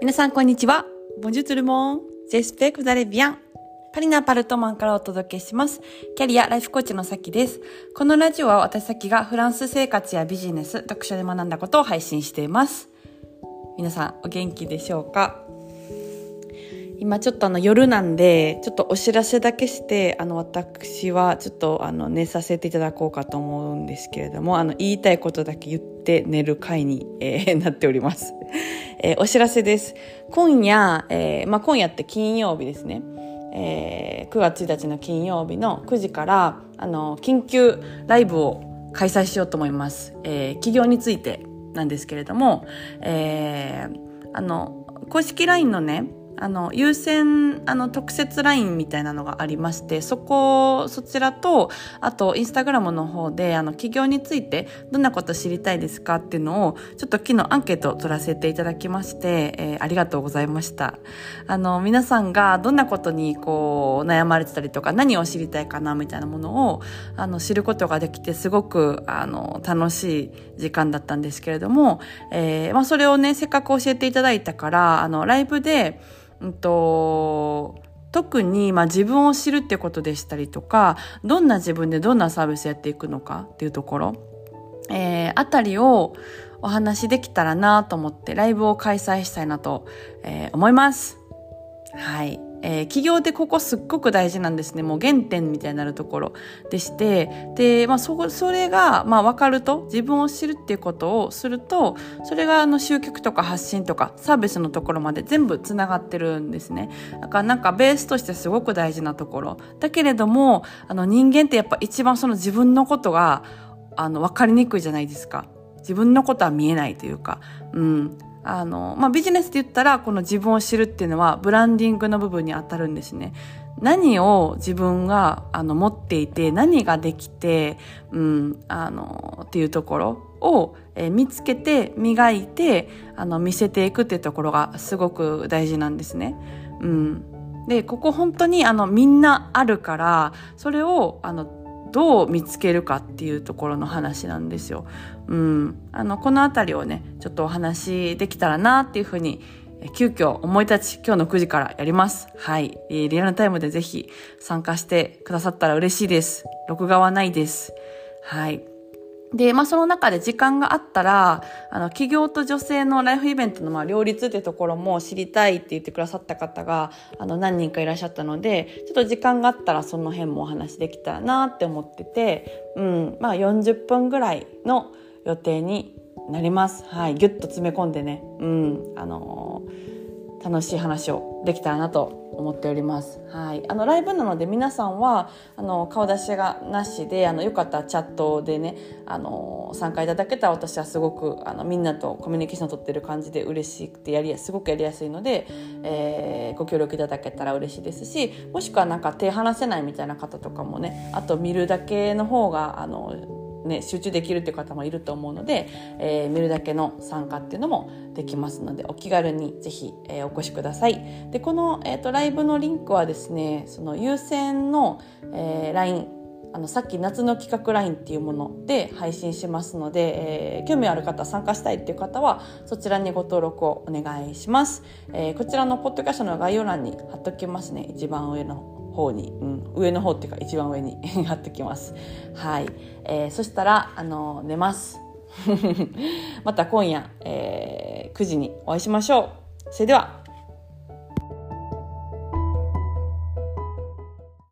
皆さんこんにちは。Bonjour tout le monde. J'espère que vous allez bien. パリナパルトマンからお届けします。キャリアライフコーチのさきです。このラジオは私さきがフランス生活やビジネス、読書で学んだことを配信しています。皆さんお元気でしょうか？今ちょっとあの夜なんで、ちょっとお知らせだけして、あの私はちょっとあの寝させていただこうかと思うんですけれども、あの言いたいことだけ言って寝る回に、えー、なっております。えー、お知らせです。今夜、えー、まあ今夜って金曜日ですね。えー、9月1日の金曜日の9時から、あの、緊急ライブを開催しようと思います。えー、企業についてなんですけれども、えー、あの、公式 LINE のね、あの、優先、あの、特設 LINE みたいなのがありまして、そこ、そちらと、あと、インスタグラムの方で、あの、企業について、どんなこと知りたいですかっていうのを、ちょっと昨日アンケートを取らせていただきまして、えー、ありがとうございました。あの、皆さんがどんなことに、こう、悩まれてたりとか、何を知りたいかな、みたいなものを、あの、知ることができて、すごく、あの、楽しい時間だったんですけれども、えー、まあ、それをね、せっかく教えていただいたから、あの、ライブで、うんと、特に、まあ、自分を知るってことでしたりとか、どんな自分でどんなサービスやっていくのかっていうところ、えー、あたりをお話しできたらなと思ってライブを開催したいなと、えー、思います。はい。えー、企業でここすっごく大事なんですね。もう原点みたいになるところでして、で、まあ、そ、それが、まあ、分かると、自分を知るっていうことをすると、それが、あの、集客とか発信とか、サービスのところまで全部繋がってるんですね。だから、なんか、ベースとしてすごく大事なところ。だけれども、あの、人間ってやっぱ一番その自分のことが、あの、分かりにくいじゃないですか。自分のことは見えないというか、うん。あの、まあ、ビジネスって言ったら、この自分を知るっていうのは、ブランディングの部分に当たるんですね。何を自分が、あの、持っていて、何ができて、うん、あの、っていうところを、え見つけて、磨いて、あの、見せていくっていうところがすごく大事なんですね。うん。で、ここ本当に、あの、みんなあるから、それを、あの、どう見つけるかっていうところの話なんですよ。うん。あの、このあたりをね、ちょっとお話できたらなっていうふうに、急遽思い立ち、今日の9時からやります。はい。リアルタイムでぜひ参加してくださったら嬉しいです。録画はないです。はい。で、まあ、その中で時間があったら、あの、企業と女性のライフイベントの、ま、両立っていうところも知りたいって言ってくださった方が、あの、何人かいらっしゃったので、ちょっと時間があったらその辺もお話できたらなって思ってて、うん、まあ、40分ぐらいの予定になります。はい。ぎゅっと詰め込んでね、うん、あのー、楽しい話をできたらなと思っております。はい。あの、ライブなので皆さんは、あの、顔出しがなしで、あの、よかったらチャットでね、あの、参加いただけたら私はすごく、あの、みんなとコミュニケーションを取ってる感じで嬉しくてやりやす、ごくやりやすいので、えー、ご協力いただけたら嬉しいですし、もしくはなんか手離せないみたいな方とかもね、あと見るだけの方が、あの、ね、集中できるっていう方もいると思うので、えー、見るだけの参加っていうのもできますのでお気軽にぜひ、えー、お越しください。でこの、えーと、ライブのリンクはですねその優先の、えー、LINE あのさっき夏の企画 LINE っていうもので配信しますので、えー、興味ある方参加したいっていう方はそちらにご登録をお願いします、えー、こちらのポッドキャストの概要欄に貼っときますね。一番上の方に、うん、上の方っていうか一番上に 貼ってきます。はい。えー、そしたら、あの、寝ます。また今夜、えー、9時にお会いしましょう。それでは、